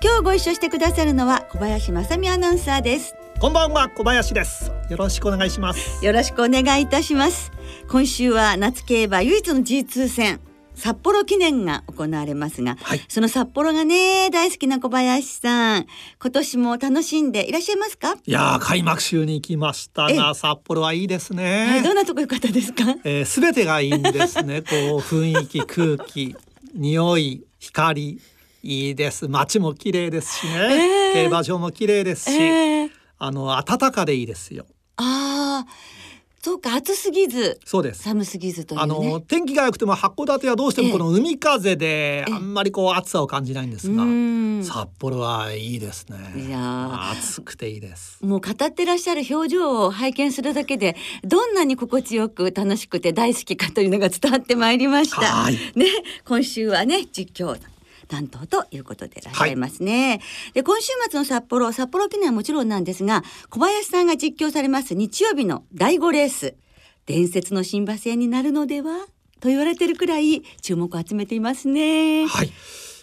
今日ご一緒してくださるのは小林正美アナウンサーです。こんばんは小林です。よろしくお願いします。よろしくお願いいたします。今週は夏競馬唯一の G2 戦札幌記念が行われますが、はい、その札幌がね大好きな小林さん今年も楽しんでいらっしゃいますか？いや開幕週に行きましたが札幌はいいですね、どんなとこ良かったですか？すべ、えー、てがいいんですね。こう雰囲気空気匂い光いいです。街も綺麗ですしね、えー、競馬場も綺麗ですし、えー、あの暖かでいいですよ。ああそうか暑すぎずそうです。寒すぎずと、ね、あの天気が良くても函館はどうしてもこの海風であんまりこう暑さを感じないんですが、札幌はいいですね。いや暑くていいです。もう語ってらっしゃる表情を拝見するだけでどんなに心地よく楽しくて大好きかというのが伝わってまいりました。ね今週はね実況担当ということでいらっしゃいますね、はい、で今週末の札幌札幌記念はもちろんなんですが小林さんが実況されます日曜日の第5レース。伝説の新馬戦になるのでは？と言われてるくらい注目を集めていますね。はい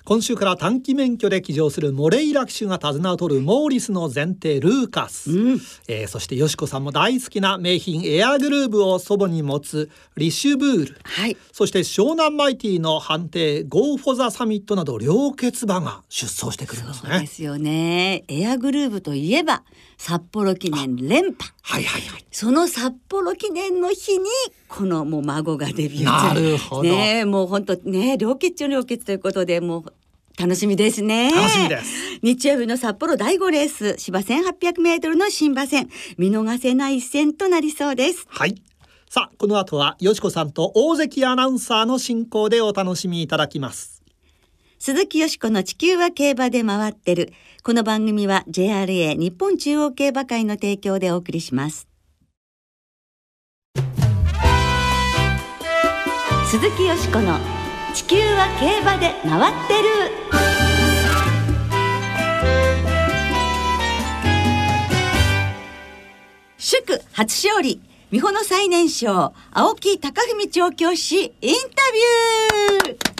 今週から短期免許で騎乗するモレイラ騎手が手綱を取るモーリスの前提ルーカス、うん、えー、そしてよしこさんも大好きな名品エアグルーブを祖母に持つリシュブール、はい、そして湘南マイティの判定ゴーフォザサミットなど両決馬が出走してくるんですね。ですよね。エアグルーブといえば札幌記念連覇。はいはいはい。その札幌記念の日にこのもう孫がデビューなるほど。ねもう本当ね両決中両決ということでもう楽しみですね。楽しみです。日曜日の札幌第5レース、芝1800メートルの新馬戦、見逃せない一戦となりそうです。はい。さあ、この後はよしこさんと大関アナウンサーの進行でお楽しみいただきます。鈴木よしこの地球は競馬で回ってる。この番組は JRA 日本中央競馬会の提供でお送りします。鈴木よしこの地球は競馬で回ってる祝初勝利美穂の最年少青木貴文調教師インタビュー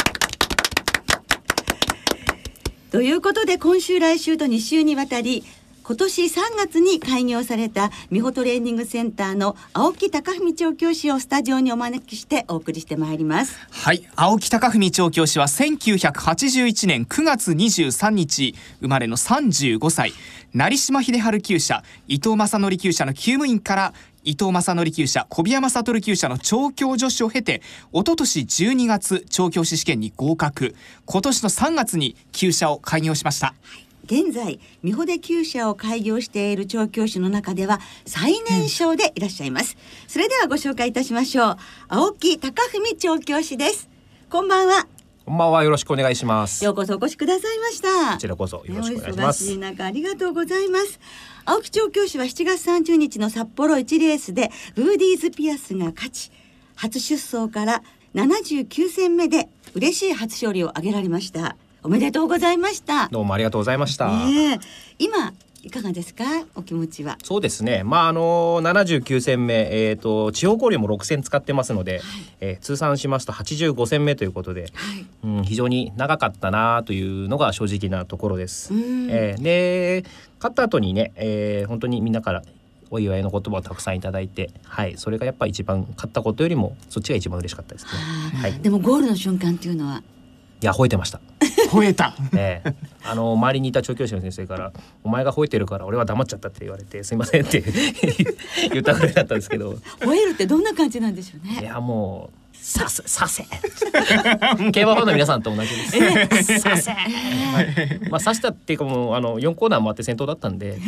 ということで今週来週と2週にわたり今年3月に開業された美穂トレーニングセンターの青木貴文調教師をスタジオにお招きしてお送りしてまいります。はい。青木貴文調教師は1981年9月23日生まれの35歳。成島秀治厩舎伊藤正則厩舎の厩務員から伊藤正則厩舎小宮山悟厩舎の調教助手を経て一昨年12月調教師試験に合格。今年の3月に厩舎を開業しました、はい現在美穂で厩舎を開業している調教師の中では最年少でいらっしゃいます、うん、それではご紹介いたしましょう。青木貴文調教師です。こんばんは。こんばんは。よろしくお願いします。ようこそお越しくださいました。こちらこそよろしくお願いします、ね、中ありがとうございます。青木調教師は7月30日の札幌1レースでブーディーズピアスが勝ち初出走から79戦目で嬉しい初勝利を挙げられましたおめでとうございました。どうもありがとうございました、ね、今いかがですか？お気持ちは。そうですね。まああの79戦目えっ、ー、と地方交流も6戦使ってますので、はい、えー、通算しますと85戦目ということで、はい、うん、非常に長かったなというのが正直なところです、えー、で勝った後にね、えー、本当にみんなからお祝いの言葉をたくさんいただいて、はい、それがやっぱ一番勝ったことよりもそっちが一番嬉しかったですね。はい、でもゴールの瞬間っていうのはいや吠えてました。吠えた。ええあの周りにいた調教師の先生からお前が吠えてるから俺は黙っちゃったって言われてすいませんって 言ったぐらいだったんですけど。吠えるってどんな感じなんでしょうね。いやもうさせさせ競馬ファンの皆さんと同じです。させ、まあ刺したっていうかもうあの四コーナー回って先頭だったんで。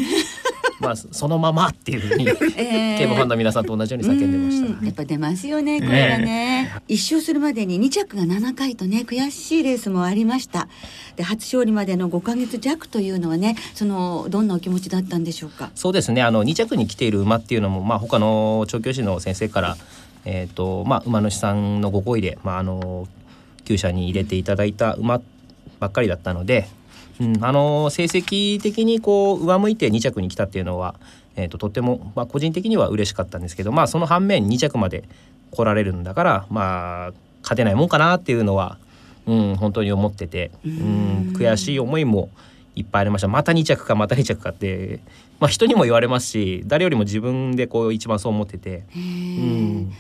まあそのままっていうふうに、えー、競馬ファンの皆さんと同じように叫んでました。やっぱ出ますよねこれはね。一周するまでに2着が7回とね悔しいレースもありました。で初勝利までの5か月弱というのはねそのどんなお気持ちだったんでしょうか？そうですねあの2着に来ている馬っていうのもまあ他の調教師の先生からえっ、ー、とまあ馬主さんのご好意でまああの厩舎に入れていただいた馬ばっかりだったので、うん、あの成績的にこう上向いて2着に来たっていうのは、えーと、とっても、まあ、個人的には嬉しかったんですけど、まあ、その反面2着まで来られるんだからまあ勝てないもんかなっていうのは、うん、本当に思ってて、うん、悔しい思いもいっぱいありました。また2着かまた2着かって、まあ、人にも言われますし誰よりも自分でこう一番そう思ってて。うん。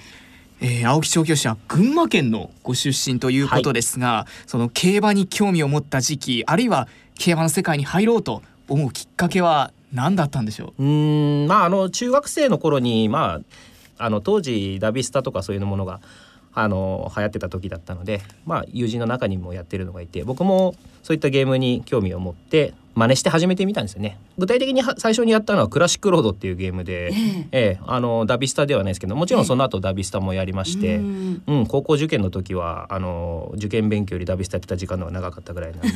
えー、青木調教師は群馬県のご出身ということですが、はい、その競馬に興味を持った時期あるいは競馬の世界に入ろうと思うきっかけは何だったんでしょう？うんまああの中学生の頃にまああの当時ダビスタとかそういうものがあの流行ってた時だったので、まあ、友人の中にもやってるのがいて僕もそういったゲームに興味を持って真似して始めてみたんですよね。具体的に最初にやったのはクラシックロードっていうゲームで、えー、えー、あのダビスタではないですけどもちろんその後ダビスタもやりまして、えー、うん、高校受験の時はあの受験勉強よりダビスタやってた時間の方が長かったぐらいなんで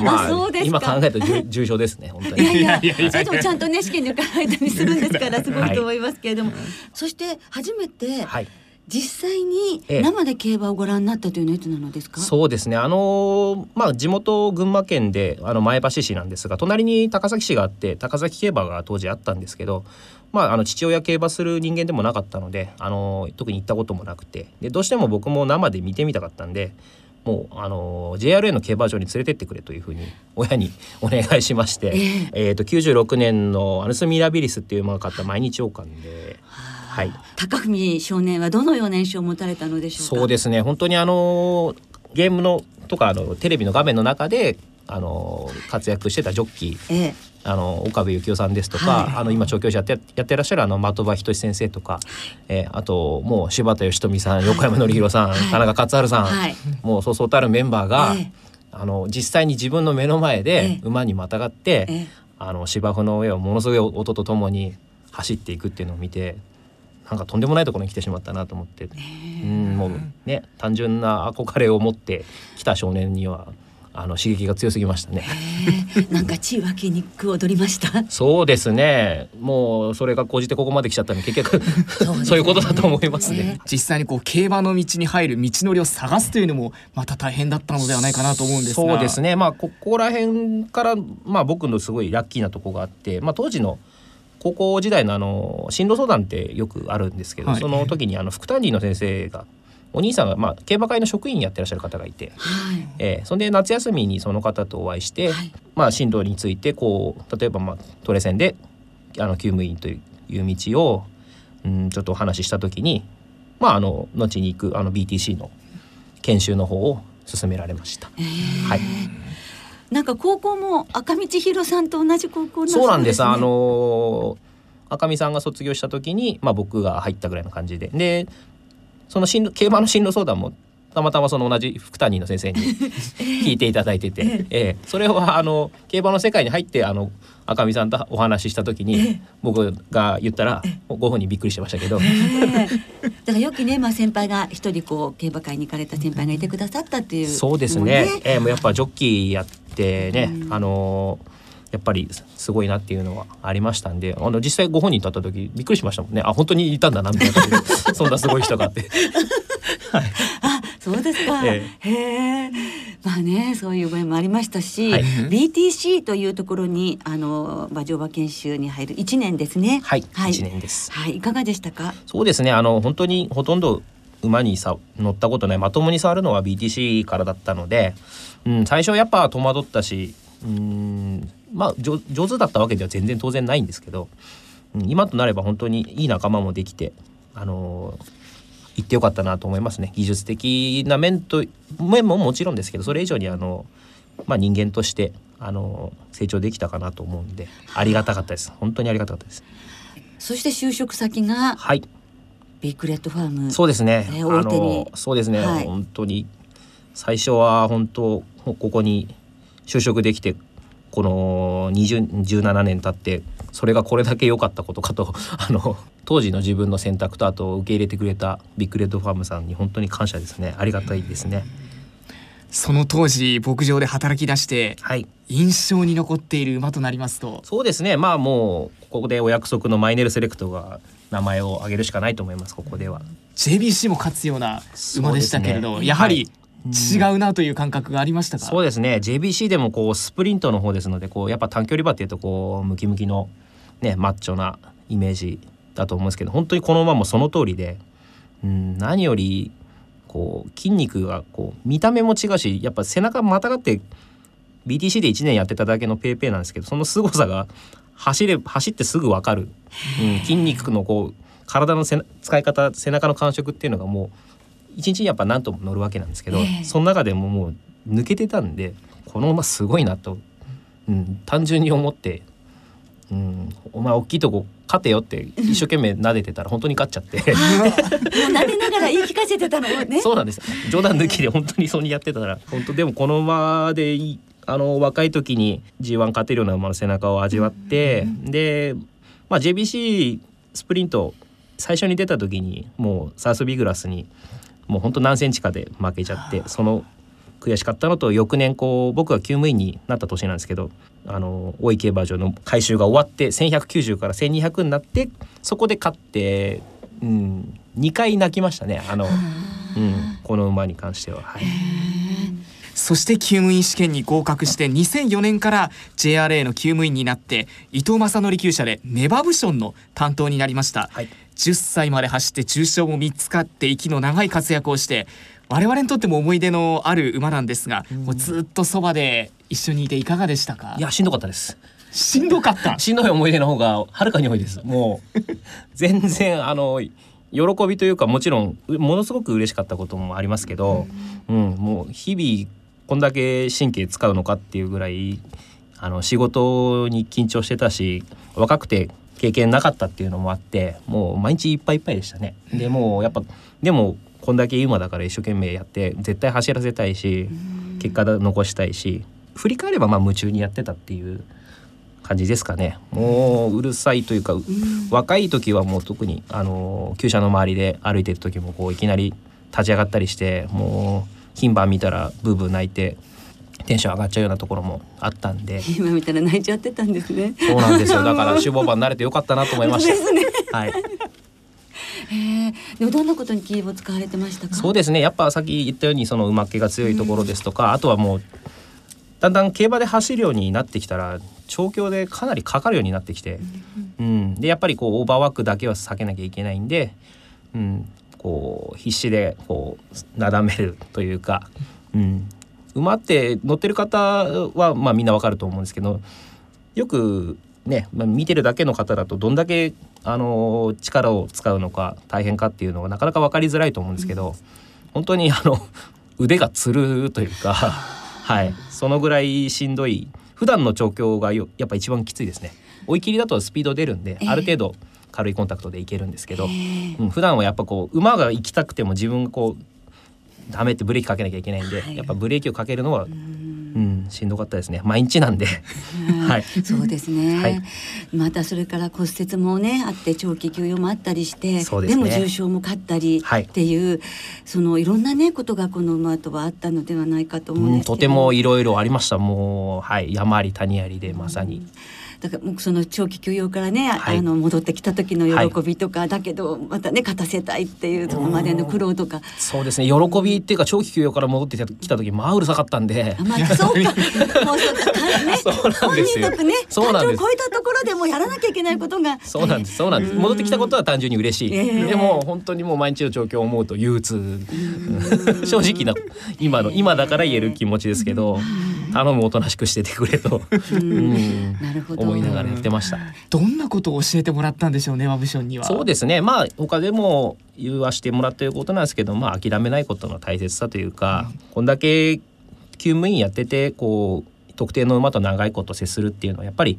まあ今考えると重症ですね本当に。いやいやそれでもちゃんとね試験に受かられたりするんですからすごいと思いますけれども、はい、そして初めて、はい。実際に生で競馬をご覧になったというのはいつなのですか、そうですね。あのまあ地元群馬県であの前橋市なんですが隣に高崎市があって高崎競馬が当時あったんですけどまあ、あの父親競馬する人間でもなかったのであの特に行ったこともなくて。でどうしても僕も生で見てみたかったんでもうあの JRA の競馬場に連れてってくれというふうに親に お願いしまして、えー、えーと96年のアルスミラビリスっていう馬が買った毎日王冠で。はい、高文少年はどのような印象を持たれたのでしょうそうですね。本当にあのゲームのとかあのテレビの画面の中であの活躍してたジョッキー、ええ、あの岡部幸雄さんですとか、はい、あの今調教師やってやってらっしゃるあの的場仁先生とか、えー、あともう柴田義富さん、横山典弘さん、はい、田中勝春さん、はい、もうそうそうたるメンバーが、え、あの実際に自分の目の前で馬にまたがって、あの芝生の上をものすごい音とともに走っていくっていうのを見てなんかとんでもないところに来てしまったなと思って、うんもうね単純な憧れを持って来た少年にはあの刺激が強すぎましたね。なんか血分けにく踊りました？そうですね。もうそれが高じてここまで来ちゃったの結局そう、ね,、いうことだと思いますね。実際にこう競馬の道に入る道のりを探すというのもまた大変だったのではないかなと思うんですそうですね。まあここら辺からまあ僕のすごいラッキーなとこがあって、まあ当時の高校時代のあの進路相談ってよくあるんですけど、はい、その時にあの副担任の先生がお兄さんが、まあ、競馬会の職員やってらっしゃる方がいて、はい、えー、そんで夏休みにその方とお会いして、はい、まあ、進路についてこう例えば、まあ、トレセンであの厩務員という道を、うん、ちょっとお話しした時に、まあ、あの後に行くあの BTC の研修の方を進められました。はい。なんか高校も赤道弘さんと同じ高校、ね、そうなんです。あの赤見さんが卒業した時に、まあ、僕が入ったぐらいの感じで。でその進路競馬の進路相談もたまたまその同じ副担任の先生に 聞いていただいてて、ええ。それはあの競馬の世界に入ってあの赤見さんとお話しした時に僕が言ったらご本人びっくりしてましたけど、だからよくね、まあ、先輩が一人こう競馬会に行かれた先輩がいてくださったっていう、そうですね。ね、えー、もうやっぱジョッキーやってね、あのやっぱりすごいなっていうのはありましたんであの実際ご本人と会った時びっくりしましたもんね。あ本当にいたんだなみたいな そんなすごい人があって。はい、あそうですか、ええ、へえ。まあねそういうご縁もありましたし、はい、BTC というところにあの馬上馬研修に入る1年ですね。はい、はい、1年です。はいいかがでしたか？そうですね。あの本当にほとんど馬にさ乗ったことないまともに触るのは BTC からだったので、うん、最初やっぱ戸惑ったしうんまあ上手だったわけでは全然当然ないんですけど、うん、今となれば本当にいい仲間もできてあのー、行ってよかったなと思いますね。技術的な面と面ももちろんですけどそれ以上にあの、まあ、人間としてあの成長できたかなと思うんでありがたかったです。本当にありがたかったです。そして就職先がはい。ビッグレッドファーム。そうですね、えー、大手に。そうですね、はい、本当に最初は本当ここに就職できてこの20 17年経ってそれがこれだけ良かったことかと あの当時の自分の選択とあと受け入れてくれたビッグレッドファームさんに本当に感謝ですね。ありがたいですね。その当時牧場で働き出してはい。印象に残っている馬となりますと。そうですね。まあもうここでお約束のマイネルセレクトが名前を挙げるしかないと思いますここでは。JBC も勝つような馬でしたけれど、ね。やはり違うなという感覚がありましたか、そうですね。JBC でもこうスプリントの方ですのでこうやっぱ短距離馬っていうとこうムキムキのねマッチョなイメージだと思うんですけど本当にこの馬もその通りで、うん、何よりこう筋肉がこう見た目も違うしやっぱ背中またがって BTC で1年やってただけのペーペーなんですけどその凄さが走れ走ってすぐ分かる、うん、筋肉のこう体の使い方背中の感触っていうのがもう一日にやっぱ何とも乗るわけなんですけど、ええその中でももう抜けてたんでこの馬すごいなと、うん、単純に思って、うん、お前大きいとこ勝てよって一生懸命撫でてたら本当に勝っちゃって。もう撫でながら言い聞かせてたのよね。そうなんです冗談抜きで本当にそうにやってたら本当でもこの馬でいいあの若い時に G1 勝てるような馬の背中を味わって、で、まあ、JBC スプリント最初に出た時にもうサウスビグラスにもう本当何センチかで負けちゃってその悔しかったのと翌年こう僕が厩務員になった年なんですけどあの大井競馬場の改修が終わって1190から1200になってそこで勝って、うん、2回泣きましたね。あの、うん、この馬に関しては。はい。そして厩務員試験に合格して2004年から JRA の厩務員になって伊藤正則厩舎でネバブションの担当になりました、はい10歳まで走って重賞も3つ勝って息の長い活躍をして我々にとっても思い出のある馬なんですが、もうずっとそばで一緒にいていかがでしたか？いやしんどかったです。しんどかったしんどい思い出の方がはるかに多いです。もう全然あの喜びというかもちろんうものすごく嬉しかったこともありますけど、うん、もう日々こんだけ神経使うのかっていうぐらいあの仕事に緊張してたし若くて経験なかったっていうのもあってもう毎日いっぱいいっぱいでしたね。でもうやっぱでもこんだけいい馬だから一生懸命やって絶対走らせたいし結果だ残したいし振り返ればまあ夢中にやってたっていう感じですかね。もううるさいというか、若い時はもう特にあの厩舎の周りで歩いてる時もこういきなり立ち上がったりしてもう牝馬見たらブーブー泣いてテンション上がっちゃうようなところもあったんで 今見たら泣いちゃってたんですね。そうなんですよ だから守護馬になれてよかったなと思いました。ですね。はい。でもどんなことにキーを使われてましたか？そうですねやっぱさっき言ったようにその馬っ気が強いところですとか、あとはもうだんだん競馬で走るようになってきたら調教でかなりかかるようになってきて、うん、でやっぱりこうオーバーワークだけは避けなきゃいけないんで、うん、こう必死でこうなだめるというか、うん、馬って乗ってる方はまあみんなわかると思うんですけどよくね、まあ、見てるだけの方だとどんだけあの力を使うのか大変かっていうのはなかなか分かりづらいと思うんですけど、本当にあの腕がつるというか、はい、そのぐらいしんどい普段の調教がよやっぱ一番きついですね。追い切りだとスピード出るんで、ええある程度軽いコンタクトでいけるんですけど、へえうん、普段はやっぱこう馬が行きたくても自分がこうダメってブレーキかけなきゃいけないんで、はい。やっぱブレーキをかけるのは、ううんん、しんどかったですね。毎日なんで。はい。そうですね、はい。またそれから骨折もねあって長期休養もあったりしてですね。も重傷も勝ったりはい。っていう、そのいろんなねことがこの馬とはあったのではないかと思うんうん、ですけど、とてもいろいろありました。もうはい。山あり谷ありでまさに、だからもうその長期休養からね、あはい。あの戻ってきた時の喜びとか、だけどまたね勝たせたいっていうそこまでの苦労とか、そうですね。喜びっていうか長期休養から戻ってきた時まあうるさかったんで。あまあそうか。もうそうか。かね。そうなんですよ。本人のねそうなんです。超えたところでもやらなきゃいけないことが。そうなんです。そうなんです。戻ってきたことは単純に嬉しい、ええ。でも本当にもう毎日の状況を思うと憂鬱。うん。正直な今の今だから言える気持ちですけど頼むおとなしくしててくれと、うん。なるほど。思いながらやってました。どんなことを教えてもらったんでしょうねワブションには。そうですね。まあ他でも言わしてもらってることなんですけどまあ諦めないことの大切さというか、こんだけ厩務員やっててこう特定の馬と長いこと接するっていうのはやっぱり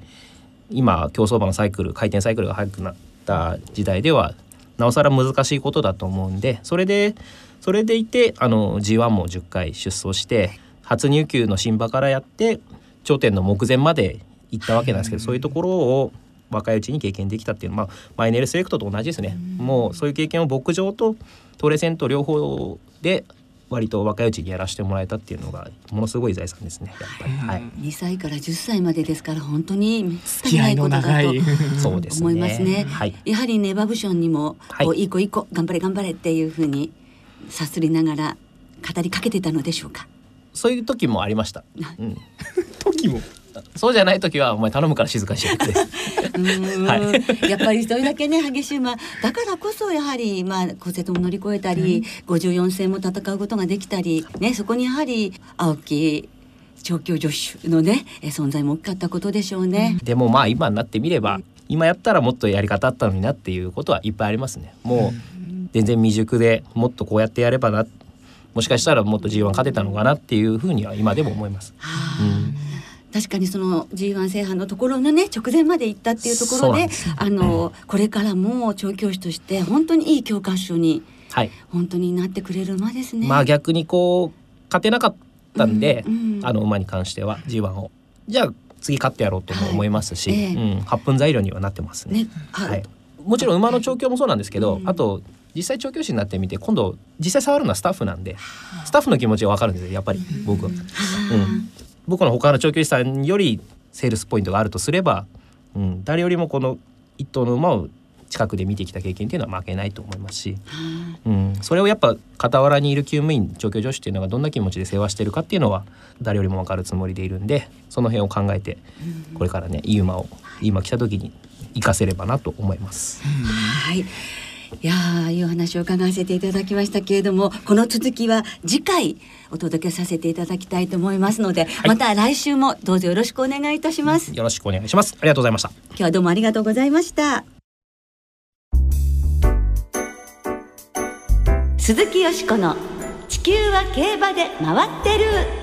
今競走馬のサイクル回転サイクルが速くなった時代ではなおさら難しいことだと思うんでそれでそれでいてあの G1 も10回出走して初入厩の新馬からやって頂点の目前まで行ったわけなんですけどそういうところを若いうちに経験できたっていうのは、まあ、マイネルセレクトと同じですね、もうそういう経験を牧場とトレセンと両方で割と若いうちにやらせてもらえたっていうのがものすごい財産ですねやっぱり、はい、2歳から10歳までですから本当に付き合いことだと思いますね、はい、やはりねバブションにもこう、い、い子いい子頑張れ頑張れっていうふうにさすりながら語りかけてたのでしょうか？そういう時もありました、うん、時も？そうじゃない時はお前頼むから静かにして。はい、やっぱりそれだけね激しい馬だからこそやはりまあ骨折も乗り越えたり、うん、54戦も戦うことができたりねそこにやはり青木調教助手のね存在も大きかったことでしょうね。でもまあ今になってみれば、今やったらもっとやり方あったのになっていうことはいっぱいありますね。もう全然未熟でもっとこうやってやればなもしかしたらもっと G1 勝てたのかなっていうふうには今でも思います。うん確かにその G1 制覇のところのね直前まで行ったっていうところで、あの、これからも調教師として本当にいい教科書に、はい、本当になってくれる馬ですね。まあ逆にこう勝てなかったんで、うんうん、あの馬に関しては G1 を。じゃあ次勝ってやろうとも思いますし、はいえ。ー、うん、発分材料にはなってますね。ねはい、もちろん馬の調教もそうなんですけど、あと実際調教師になってみて今度実際触るのはスタッフなんでスタッフの気持ちが分かるんですよやっぱり僕は。うん、僕の他の調教師さんよりセールスポイントがあるとすれば、うん、誰よりもこの一頭の馬を近くで見てきた経験っていうのは負けないと思いますし、うん、それをやっぱ傍らにいる厩務員調教助手っていうのがどんな気持ちで世話してるかっていうのは誰よりも分かるつもりでいるんでその辺を考えてこれからねいい馬をいい馬来た時に生かせればなと思います。はいいやいいお話を伺わせていただきましたけれどもこの続きは次回お届けさせていただきたいと思いますので、はい、また来週もどうぞよろしくお願いいたします。よろしくお願いします。ありがとうございました今日はどうもありがとうございました。鈴木よしこの地球は競馬で回ってる。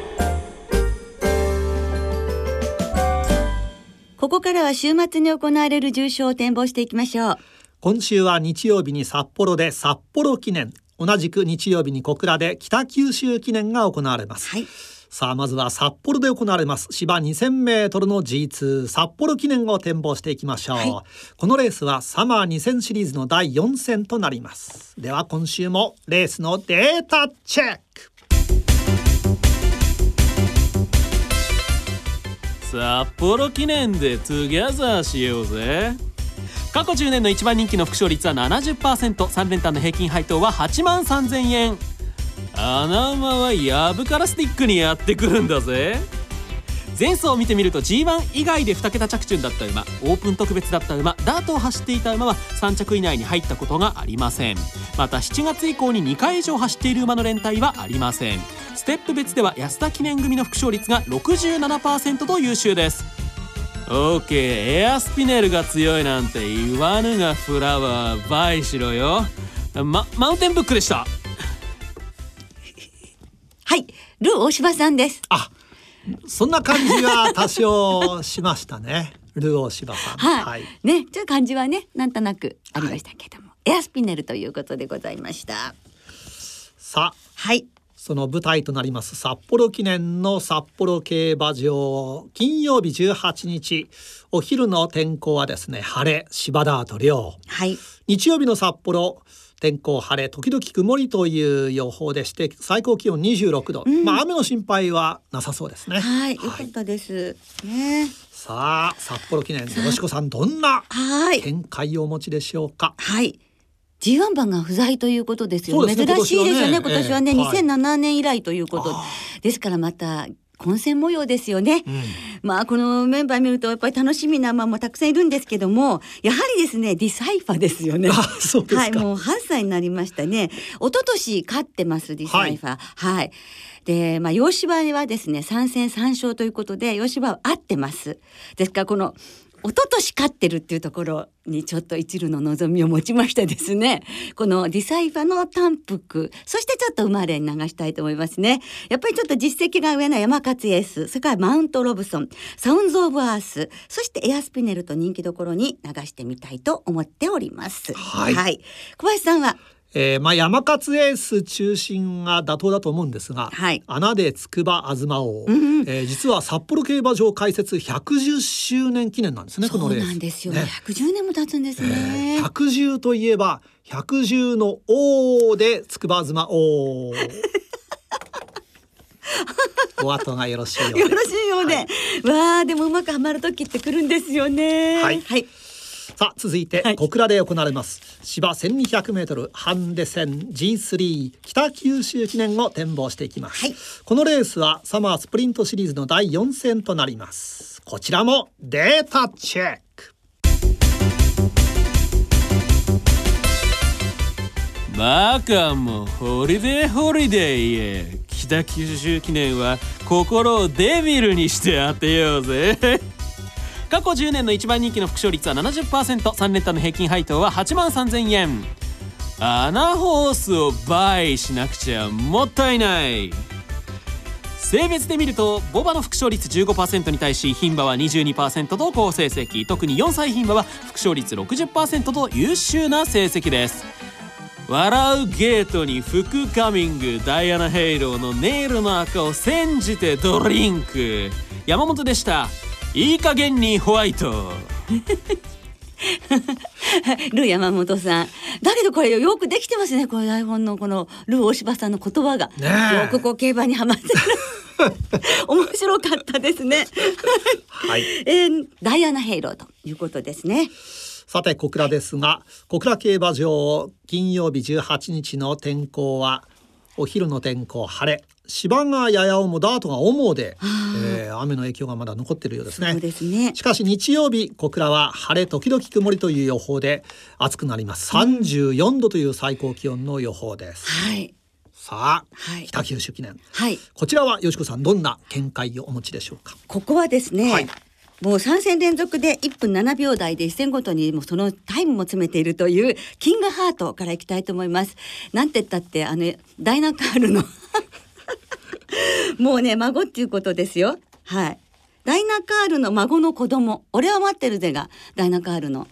ここからは週末に行われる重賞を展望していきましょう今週は日曜日に札幌で札幌記念。同じく日曜日に小倉で北九州記念が行われます、はい、さあまずは札幌で行われます。芝2000メートルの G2 札幌記念を展望していきましょう、はい、このレースはサマー2000シリーズの第4戦となります。では今週もレースのデータチェック。札幌記念で together しようぜ過去10年の一番人気の複勝率は 70%3 連単の平均配当は8万3000円。穴馬はやぶからスティックにやってくるんだぜ。前走を見てみると G1 以外で2桁着順だった馬。オープン特別だった馬。ダートを走っていた馬は3着以内に入ったことがありません。また7月以降に2回以上走っている馬の連対はありません。ステップ別では安田記念組の副賞率が67%と優秀です。オーケーエアスピネルが強いなんて言わぬがフラワーバイしろよ。まマウンテンブックでした。はいルー大柴さんです。あそんな感じは多少しましたね。ルー大柴さん。はい、はい、ねちょっと感じはねなんとなくありましたけども、はい、エアスピネルということでございました。さあ。はいその舞台となります札幌記念の札幌競馬場金曜日18日お昼の天候はですね晴れ芝ダート涼、はい、日曜日の札幌天候晴れ時々曇りという予報でして最高気温26度、うん、まあ雨の心配はなさそうですね。はい良、かったです、ね。さあ札幌記念よしこさんどんな見解をお持ちでしょうか？はい G1 番が不在ということですよ。珍しいですよね。今年はね、はね2007年以来ということ、ですからまた混戦模様ですよね、うん、まあこのメンバー見るとやっぱり楽しみな馬もたくさんいるんですけどもやはりですねディサイファですよね。はいもう8歳になりましたね。一昨年勝ってますディサイファ。はい、はい。で、まあ、洋芝はですね、3戦3勝ということで、洋芝は合ってます。ですから、この、一昨年勝ってるっていうところにちょっと一縷の望みを持ちましてですねこのディサイファの単服そしてちょっと生まれに流したいと思いますね。やっぱりちょっと実績が上な山勝エースそれからマウントロブソンサウンズ・オブ・アースそしてエアスピネルと人気どころに流してみたいと思っております。はい、はい、小林さんはえー、まあ山勝エース中心が妥当だと思うんですが、はい、穴で筑波東王、うんうん、えー、実は札幌競馬場開設110周年記念なんですねこのレース。そうなんですよ、ね、110年も経つんですね。えー、110といえば110の王で筑波東王。お後がよろしいようで。よろしいようで、はい、わあでもうまくはまる時ってくるんですよね。はい。はいさあ続いて小倉で行われます、芝 1200m ハンデ戦 G3 北九州記念を展望していきます、はい、このレースはサマースプリントシリーズの第4戦となります。こちらもデータチェック。バカも holiday holiday へ北九州記念は心を devil にして当てようぜ過去10年の一番人気の複勝率は 70%3 連単の平均配当は8万3000円。アナホースを倍しなくちゃもったいない。性別で見るとボバの副勝率15%に対し牝馬は22%と好成績。特に4歳牝馬は副勝率60%と優秀な成績です。笑うゲートに福カミング。ダイアナ・ヘイローのネイルの赤を煎じてドリンク。山本でした。いい加減にホワイト。ルー山本さんだけどこれよくできてますね。この台本のこのルー大柴さんの言葉が、ね、よくこう競馬にはまってる。面白かったですね。はい、えー、ダイアナ・ヘイローということですね。さて小倉ですが小倉競馬場金曜日18日の天候はお昼の天候晴れ芝がやや重ダートが重で、えー、雨の影響がまだ残っているようですね。そうですね。しかし日曜日小倉は晴れ時々曇りという予報で暑くなります。34度という最高気温の予報です、はい。さあ、はい、北九州記念、はい、こちらはよしこさんどんな見解をお持ちでしょうか？ここはですね、はい。もう3戦連続で1分7秒台で1戦ごとにもうそのタイムも詰めているというキングハートからいきたいと思います。なんて言ったってあのダイナカールの もうね孫っていうことですよ。はい。ダイナカールの孫の子供。オレハマッテルゼがダイナカールの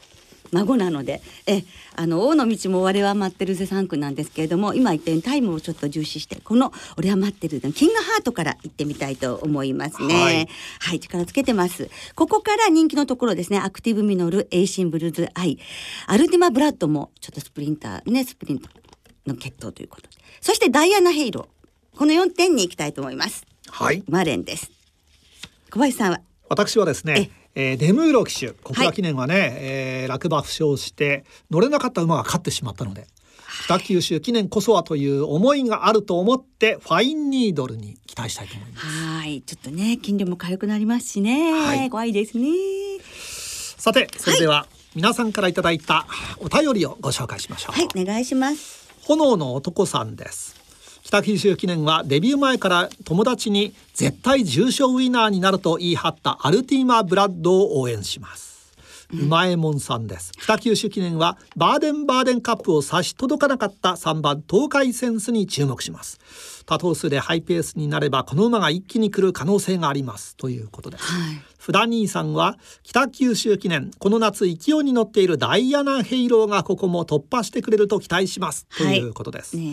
孫なので。えあのオウノミチもオレハマッテルゼ産駒なんですけれども今言ったようにタイムをちょっと重視してこのオレハマッテルゼキングハートから行ってみたいと思いますね。はい、はい、力つけてます。ここから人気のところですね。アクティブミノルエイシンブルズアイ。アルティマブラッドもちょっとスプリンターねスプリントの決闘ということで。そしてダイアナヘイロ。ーこの4点に行きたいと思います。はい。マレンです。小林さんは？私はですねえー、デムーロ騎手。小倉記念はね、はい、えー、落馬負傷して乗れなかった馬が勝ってしまったので北九州記念こそはという思いがあると思ってファインニードルに期待したいと思います。はい。ちょっとね筋力も軽くなりますしね、はい、怖いですね。さてそれでは、皆さんからいただいたお便りをご紹介しましょう。はいお願いします。炎の男さんです北九州記念はデビュー前から友達に絶対重賞ウィナーになると言い張ったアルティマブラッドを応援します。うまえもんさんです。北九州記念はバーデンバーデンカップを差し届かなかった3番東海センスに注目します。多頭数でハイペースになればこの馬が一気に来る可能性があります。ということです、はい、フダ兄さんは北九州記念この夏勢いに乗っているダイアナ・ヘイローがここも突破してくれると期待します、ということです、ね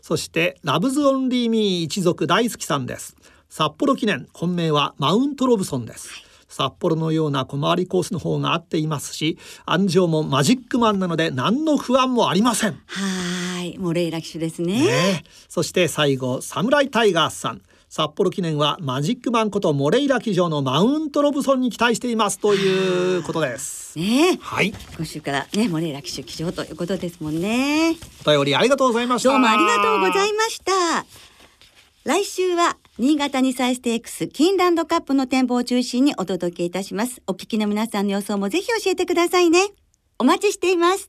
そしてラブズオンリーミー一族大好きさんです。札幌記念本命はマウントロブソンです、札幌のような小回りコースの方が合っていますし安城もマジックマンなので何の不安もありません。はい。モレイラ騎手ですね。ねそして最後サムライタイガースさん。札幌記念はマジックマンことモレイラ騎乗のマウントロブソンに期待していますということです。ねはい。今週からねモレイラ騎手騎乗ということですもんね。お便りありがとうございました。どうもありがとうございました。来週は新潟2歳ステークスキンランドカップの展望を中心にお届けいたします。お聞きの皆さんの予想もぜひ教えてくださいね。お待ちしています。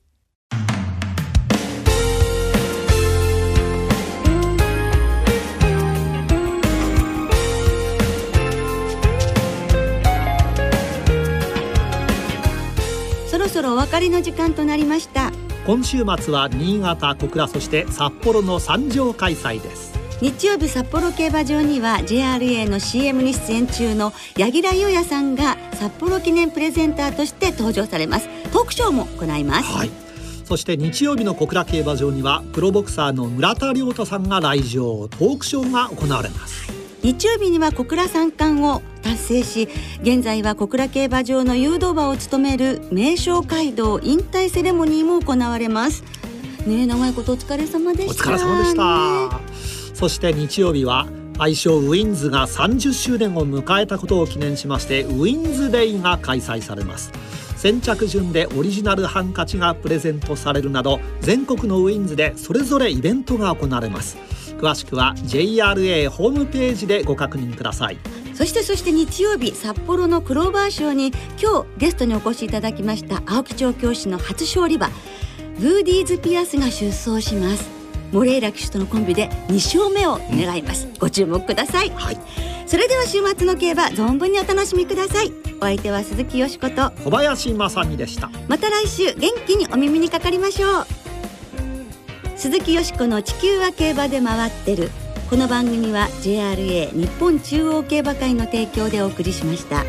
そろそろお別れの時間となりました。今週末は新潟小倉そして札幌の三条開催です。日曜日札幌競馬場には JRA の CM に出演中の柳楽優弥さんが札幌記念プレゼンターとして登場されます。トークショーも行います、はい。そして日曜日の小倉競馬場にはプロボクサーの村田亮太さんが来場。トークショーが行われます。日曜日には小倉三冠を達成し現在は小倉競馬場の誘導馬を務める名称街道引退セレモニーも行われます。ね長いことお疲れ様でした、お疲れ様でした、そして日曜日は愛称ウィンズが30周年を迎えたことを記念しましてウィンズデイが開催されます。先着順でオリジナルハンカチがプレゼントされるなど全国のウィンズでそれぞれイベントが行われます。詳しくは JRA ホームページでご確認ください。そしてそして日曜日札幌のクローバー賞に今日ゲストにお越しいただきました青木調教師の初勝利馬ブーディーズ・ピアスが出走します。モレイラ騎手とのコンビで2勝目を狙います、ご注目ください、はい、それでは週末の競馬存分にお楽しみください。お相手は鈴木よしこと。小林正美でした。また来週元気にお耳にかかりましょう。鈴木よしこの地球は競馬で回ってる。この番組は JRA 日本中央競馬会の提供でお送りしました。